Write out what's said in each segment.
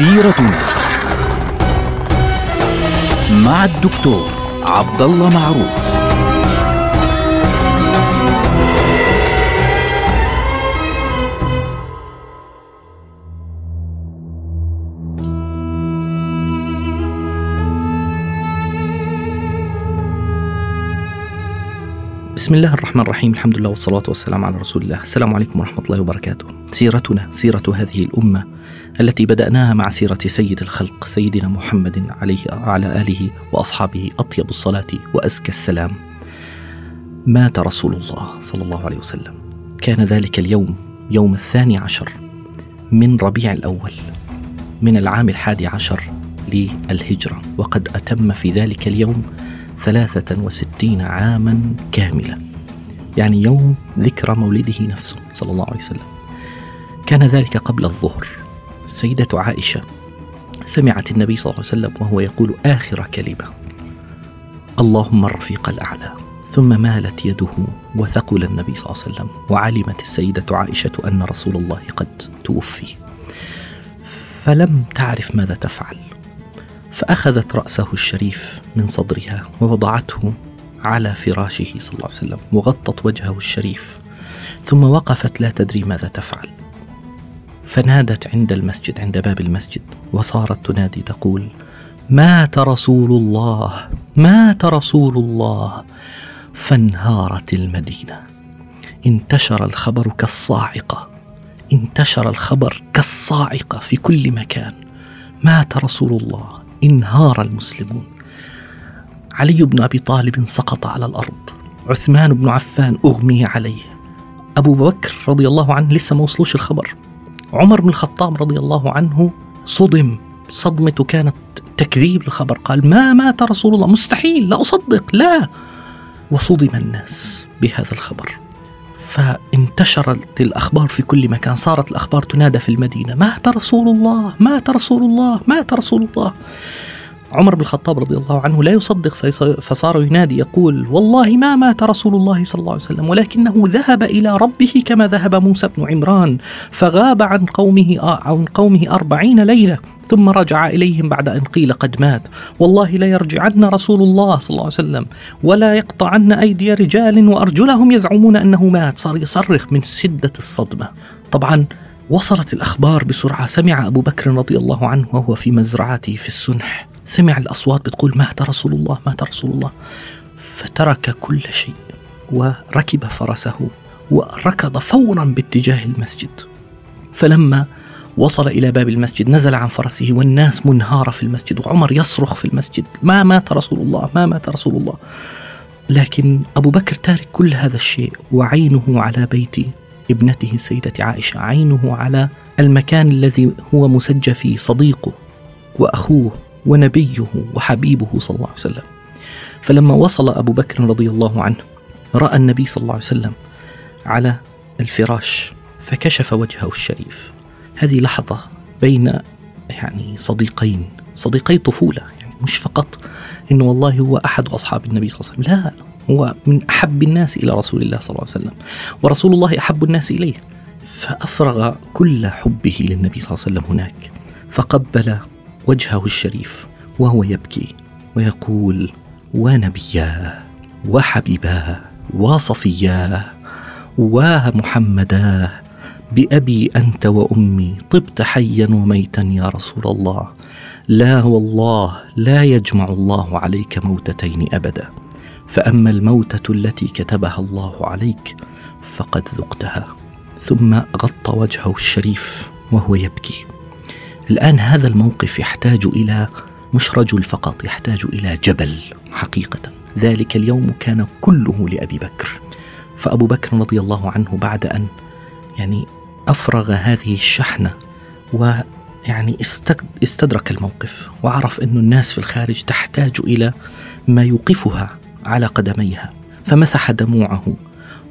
سيرتنا مع الدكتور عبد الله معروف. بسم الله الرحمن الرحيم الحمد لله والصلاة والسلام على رسول الله السلام عليكم ورحمة الله وبركاته سيرتنا سيرة هذه الأمة التي بدأناها مع سيرة سيد الخلق سيدنا محمد عليه وعلى آله وأصحابه أطيب الصلاة وأزكى السلام. مات رسول الله صلى الله عليه وسلم. كان ذلك اليوم يوم الثاني عشر من ربيع الأول من العام الحادي عشر للهجرة. وقد أتم في ذلك اليوم ثلاثة وستين عاما كاملة. يعني يوم ذكرى مولده نفسه صلى الله عليه وسلم. كان ذلك قبل الظهر. السيدة عائشة. سمعت النبي صلى الله عليه وسلم وهو يقول آخر كلمة اللهم الرفيق الأعلى. ثم مالت يده وثقل النبي صلى الله عليه وسلم وعلمت السيدة عائشة أن رسول الله قد توفي. فلم تعرف ماذا تفعل فأخذت رأسه الشريف من صدرها ووضعته على فراشه صلى الله عليه وسلم وغطت وجهه الشريف ثم وقفت لا تدري ماذا تفعل. فنادت عند المسجد عند باب المسجد وصارت تنادي تقول مات رسول الله مات رسول الله. فانهارت المدينة. انتشر الخبر كالصاعقة انتشر الخبر كالصاعقة في كل مكان. مات رسول الله انهار المسلمون. علي بن أبي طالب سقط على الأرض. عثمان بن عفان أغمي عليه. أبو بكر رضي الله عنه لسه ما وصلوش الخبر. عمر بن الخطاب رضي الله عنه صدم. صدمته كانت تكذيب للخبر قال ما مات رسول الله. مستحيل لا أصدق لا. وصدم الناس بهذا الخبر. فانتشرت الأخبار في كل مكان. صارت الأخبار تنادى في المدينة مات رسول الله مات رسول الله مات رسول الله. عمر بن الخطاب رضي الله عنه لا يصدق فصار ينادي يقول والله ما مات رسول الله صلى الله عليه وسلم ولكنه ذهب إلى ربه كما ذهب موسى بن عمران فغاب عن قومه عن قومه أربعين ليلة ثم رجع إليهم بعد أن قيل قد مات. والله لا يرجعن رسول الله صلى الله عليه وسلم ولا يقطعن أيدي رجال وأرجلهم يزعمون أنه مات. صار يصرخ من شدة الصدمة. طبعا وصلت الأخبار بسرعة. سمع أبو بكر رضي الله عنه وهو في مزرعته في السنح. سمع الأصوات بتقول مات رسول الله مات رسول الله. فترك كل شيء وركب فرسه وركض فورا باتجاه المسجد. فلما وصل إلى باب المسجد نزل عن فرسه والناس منهارة في المسجد وعمر يصرخ في المسجد. ما مات رسول الله ما مات رسول الله. لكن أبو بكر تارك كل هذا الشيء وعينه على بيت ابنته السيدة عائشة عينه على المكان الذي هو مسجى فيه صديقه وأخوه. ونبيه وحبيبه صلى الله عليه وسلم. فلما وصل أبو بكر رضي الله عنه رأى النبي صلى الله عليه وسلم على الفراش فكشف وجهه الشريف. هذه لحظة بين يعني صديقين صديقي طفولة يعني مش فقط إنه والله هو أحد أصحاب النبي صلى الله عليه وسلم. لا هو من أحب الناس إلى رسول الله صلى الله عليه وسلم ورسول الله أحب الناس إليه. فأفرغ كل حبه للنبي صلى الله عليه وسلم هناك فقبل وجهه الشريف وهو يبكي ويقول ونبياه وحبيباه وصفياه ومحمداه بأبي أنت وأمي طبت حيا وميتا يا رسول الله. لا والله لا يجمع الله عليك موتتين أبدا. فأما الموتة التي كتبها الله عليك فقد ذقتها. ثم غطى وجهه الشريف وهو يبكي. الآن هذا الموقف يحتاج إلى مش رجل فقط يحتاج إلى جبل حقيقة. ذلك اليوم كان كله لأبي بكر. فأبو بكر رضي الله عنه بعد أن يعني أفرغ هذه الشحنة ويعني استدرك الموقف وعرف أن الناس في الخارج تحتاج إلى ما يوقفها على قدميها فمسح دموعه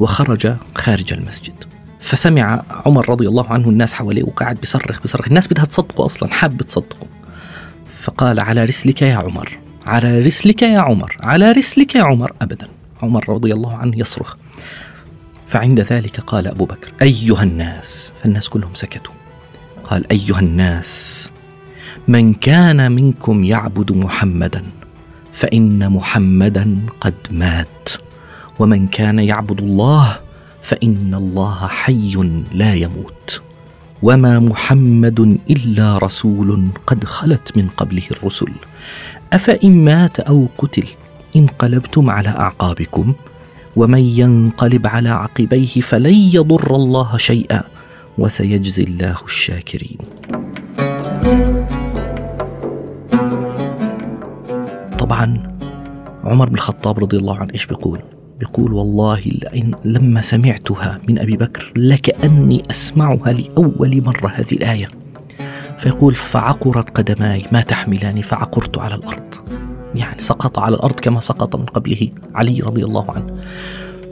وخرج خارج المسجد. فسمع عمر رضي الله عنه الناس حواليه وقاعد بيصرخ بيصرخ. الناس بدها تصدقه أصلا حاب تصدقه. فقال على رسلك يا عمر على رسلك يا عمر على رسلك يا عمر أبدا. عمر رضي الله عنه يصرخ. فعند ذلك قال أبو بكر أيها الناس فالناس كلهم سكتوا. قال أيها الناس من كان منكم يعبد محمدا فإن محمدا قد مات. ومن كان يعبد الله فإن الله حي لا يموت. وما محمد إلا رسول قد خلت من قبله الرسل. أفإن مات أو قتل انقلبتم على أعقابكم. ومن ينقلب على عقبيه فلن يضر الله شيئا وسيجزي الله الشاكرين. طبعا عمر بن الخطاب رضي الله عنه إيش بيقول؟ بيقول والله لما سمعتها من أبي بكر لكأني أسمعها لأول مرة هذه الآية. فيقول فعقرت قدماي ما تحملاني فعقرت على الأرض. يعني سقط على الأرض كما سقط من قبله علي رضي الله عنه.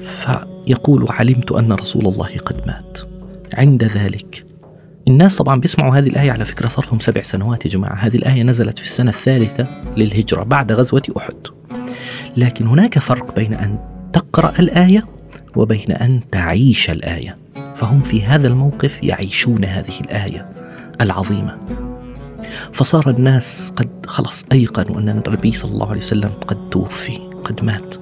فيقول علمت أن رسول الله قد مات. عند ذلك الناس طبعا بيسمعوا هذه الآية على فكرة صار لهم سبع سنوات يا جماعة. هذه الآية نزلت في السنة الثالثة للهجرة بعد غزوة أحد. لكن هناك فرق بين أن تقرأ الآية وبين أن تعيش الآية. فهم في هذا الموقف يعيشون هذه الآية العظيمة. فصار الناس قد خلص أيقنوا أن النبي صلى الله عليه وسلم قد توفي قد مات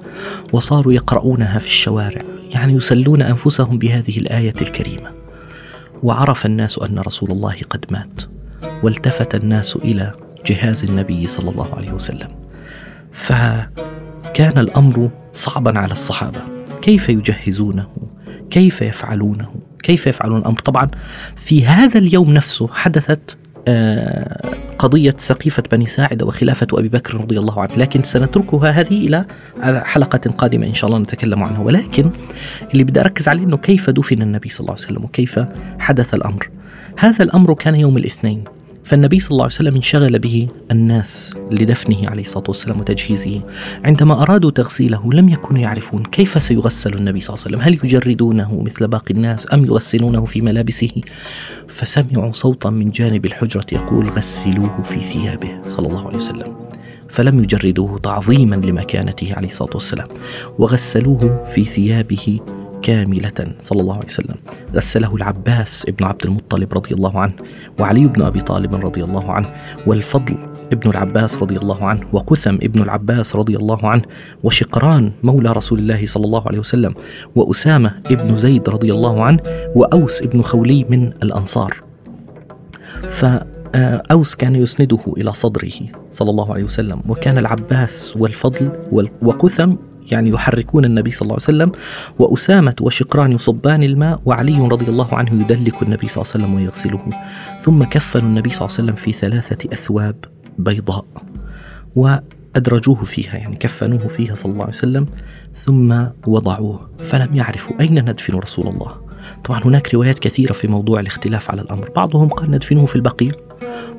وصاروا يقرؤونها في الشوارع يعني يسلون أنفسهم بهذه الآية الكريمة. وعرف الناس أن رسول الله قد مات والتفت الناس إلى جهاز النبي صلى الله عليه وسلم. فكان الأمر صعبا على الصحابة. كيف يجهزونه؟ كيف يفعلونه؟ كيف يفعلون الأمر؟ طبعا في هذا اليوم نفسه حدثت آه، قضية سقيفة بني ساعدة وخلافة أبي بكر رضي الله عنه لكن سنتركها هذه إلى حلقة قادمة إن شاء الله نتكلم عنها. ولكن اللي بدي أركز عليه أنه كيف دفن النبي صلى الله عليه وسلم وكيف حدث الأمر؟ هذا الأمر كان يوم الاثنين. فالنبي صلى الله عليه وسلم انشغل به الناس لدفنه عليه الصلاة والسلام وتجهيزه. عندما أرادوا تغسيله لم يكونوا يعرفون كيف سيغسل النبي صلى الله عليه وسلم، هل يجردونه مثل باقي الناس أم يغسلونه في ملابسه؟ فسمعوا صوتا من جانب الحجرة يقول غسلوه في ثيابه صلى الله عليه وسلم. فلم يجردوه تعظيما لمكانته عليه الصلاة والسلام، وغسلوه في ثيابه كاملة صلى الله عليه وسلم. غسله العباس ابن عبد المطلب رضي الله عنه وعلي بن أبي طالب رضي الله عنه والفضل ابن العباس رضي الله عنه وقثم ابن العباس رضي الله عنه وشقران مولى رسول الله صلى الله عليه وسلم وأسامة ابن زيد رضي الله عنه وأوس ابن خولي من الأنصار. فأوس كان يسنده إلى صدره صلى الله عليه وسلم وكان العباس والفضل وقثم يعني يحركون النبي صلى الله عليه وسلم وأسامة وشقران يصبان الماء وعلي رضي الله عنه يدلك النبي صلى الله عليه وسلم ويغسله. ثم كفنوا النبي صلى الله عليه وسلم في ثلاثة أثواب بيضاء وأدرجوه فيها يعني كفنوه فيها صلى الله عليه وسلم ثم وضعوه. فلم يعرفوا أين ندفن رسول الله. طبعا هناك روايات كثيرة في موضوع الاختلاف على الأمر. بعضهم قال ندفنه في البقيع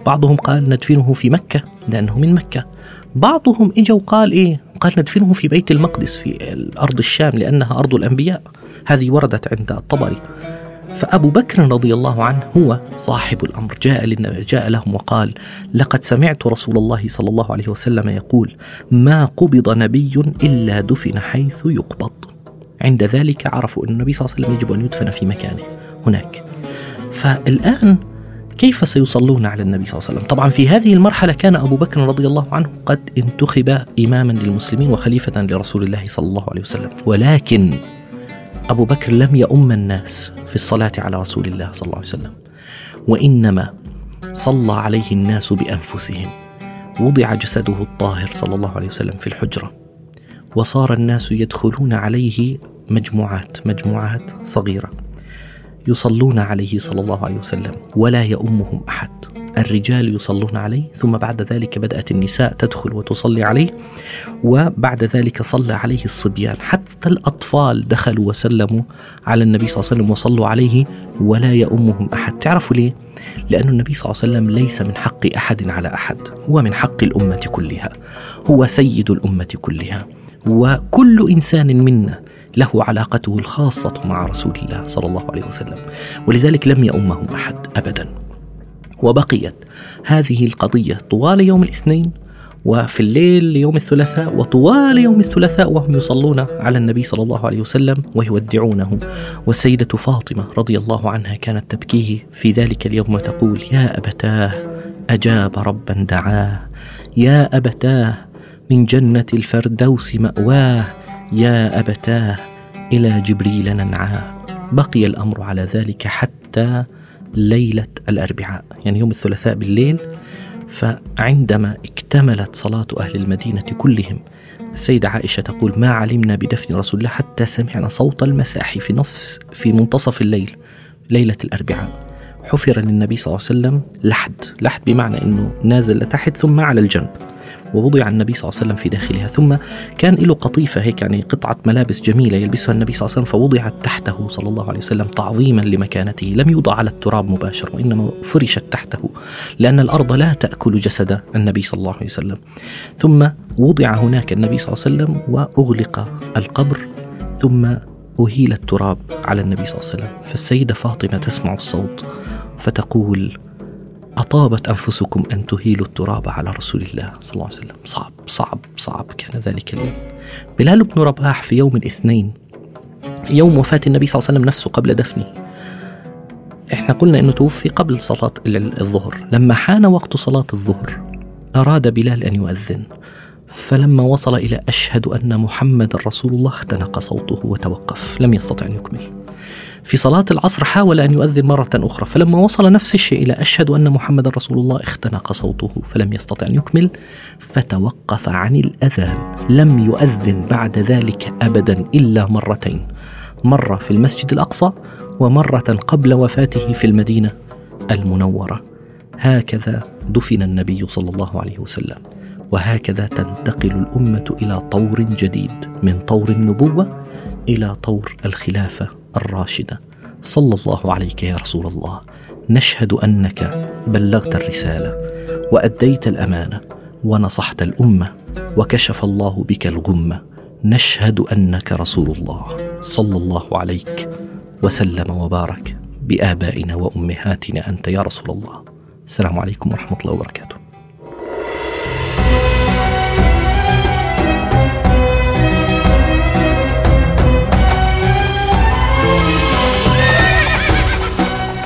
بعضهم قال ندفنه في مكة لأنه من مكة. بعضهم اجى وقال إيه؟ قال ندفنه في بيت المقدس في الأرض الشام لأنها أرض الأنبياء. هذه وردت عند الطبري. فأبو بكر رضي الله عنه هو صاحب الأمر. جاء, جاء لهم وقال لقد سمعت رسول الله صلى الله عليه وسلم يقول ما قبض نبي إلا دفن حيث يقبض عند ذلك عرفوا أن النبي صلى الله عليه وسلم يجب أن يدفن في مكانه هناك. فالآن كيف سيصلون على النبي صلى الله عليه وسلم؟ طبعا في هذه المرحلة كان أبو بكر رضي الله عنه قد انتخب إماما للمسلمين وخليفة لرسول الله صلى الله عليه وسلم. ولكن أبو بكر لم يؤم الناس في الصلاة على رسول الله صلى الله عليه وسلم. وإنما صلى عليه الناس بأنفسهم. وضع جسده الطاهر صلى الله عليه وسلم في الحجرة. وصار الناس يدخلون عليه مجموعات مجموعات صغيرة. يصلون عليه صلى الله عليه وسلم ولا يؤمهم أحد. الرجال يصلون عليه ثم بعد ذلك بدأت النساء تدخل وتصلي عليه وبعد ذلك صلى عليه الصبيان. حتى الأطفال دخلوا وسلموا على النبي صلى الله عليه وسلم وصلوا عليه ولا يؤمهم أحد. تعرفوا ليه؟ لأن النبي صلى الله عليه وسلم ليس من حق أحد على أحد هو من حق الأمة كلها هو سيد الأمة كلها. وكل إنسان منا له علاقته الخاصة مع رسول الله صلى الله عليه وسلم. ولذلك لم يؤمهم أحد أبدا. وبقيت هذه القضية طوال يوم الاثنين وفي الليل يوم الثلاثاء وطوال يوم الثلاثاء وهم يصلون على النبي صلى الله عليه وسلم ويودعونه. والسيدة فاطمة رضي الله عنها كانت تبكيه في ذلك اليوم وتقول يا أبتاه أجاب ربا دعاه. يا أبتاه من جنة الفردوس مأواه. يا أبتاه إلى جبريل ننعاه. بقي الأمر على ذلك حتى ليلة الأربعاء يعني يوم الثلاثاء بالليل. فعندما اكتملت صلاة أهل المدينة كلهم السيدة عائشة تقول ما علمنا بدفن رسول الله حتى سمعنا صوت المساح في نفس في منتصف الليل ليلة الأربعاء. حفر للنبي صلى الله عليه وسلم لحد لحد بمعنى أنه نازل لتحت ثم على الجنب. ووضع النبي صلى الله عليه وسلم في داخلها. ثم كان له قطيفة هيك يعني قطعة ملابس جميلة يلبسها النبي صلى الله عليه وسلم فوضعت تحته صلى الله عليه وسلم تعظيما لمكانته. لم يوضع على التراب مباشرة وإنما فرشت تحته لأن الأرض لا تأكل جسد النبي صلى الله عليه وسلم. ثم وضع هناك النبي صلى الله عليه وسلم وأغلق القبر ثم أهيل التراب على النبي صلى الله عليه وسلم. فالسيدة فاطمة تسمع الصوت فتقول أطابت أنفسكم أن تهيلوا التراب على رسول الله صلى الله عليه وسلم. صعب صعب صعب كان ذلك اليوم. بلال بن رباح في يوم الاثنين يوم وفاة النبي صلى الله عليه وسلم نفسه قبل دفنه. إحنا قلنا إنه توفي قبل صلاة الظهر. لما حان وقت صلاة الظهر أراد بلال أن يؤذن. فلما وصل إلى أشهد أن محمد رسول الله اختنق صوته وتوقف. لم يستطع أن يكمل. في صلاة العصر حاول أن يؤذن مرة أخرى فلما وصل نفس الشيء إلى أشهد أن محمد رسول الله اختنق صوته فلم يستطع أن يكمل فتوقف عن الأذان لم يؤذن بعد ذلك أبدا إلا مرتين مرة في المسجد الأقصى ومرة قبل وفاته في المدينة المنورة. هكذا دفن النبي صلى الله عليه وسلم وهكذا تنتقل الأمة إلى طور جديد من طور النبوة إلى طور الخلافة الراشدة. صلى الله عليك يا رسول الله. نشهد أنك بلغت الرسالة وأديت الأمانة ونصحت الأمة وكشف الله بك الغمة. نشهد أنك رسول الله. صلى الله عليك وسلم وبارك بآبائنا وأمهاتنا أنت يا رسول الله. السلام عليكم ورحمة الله وبركاته.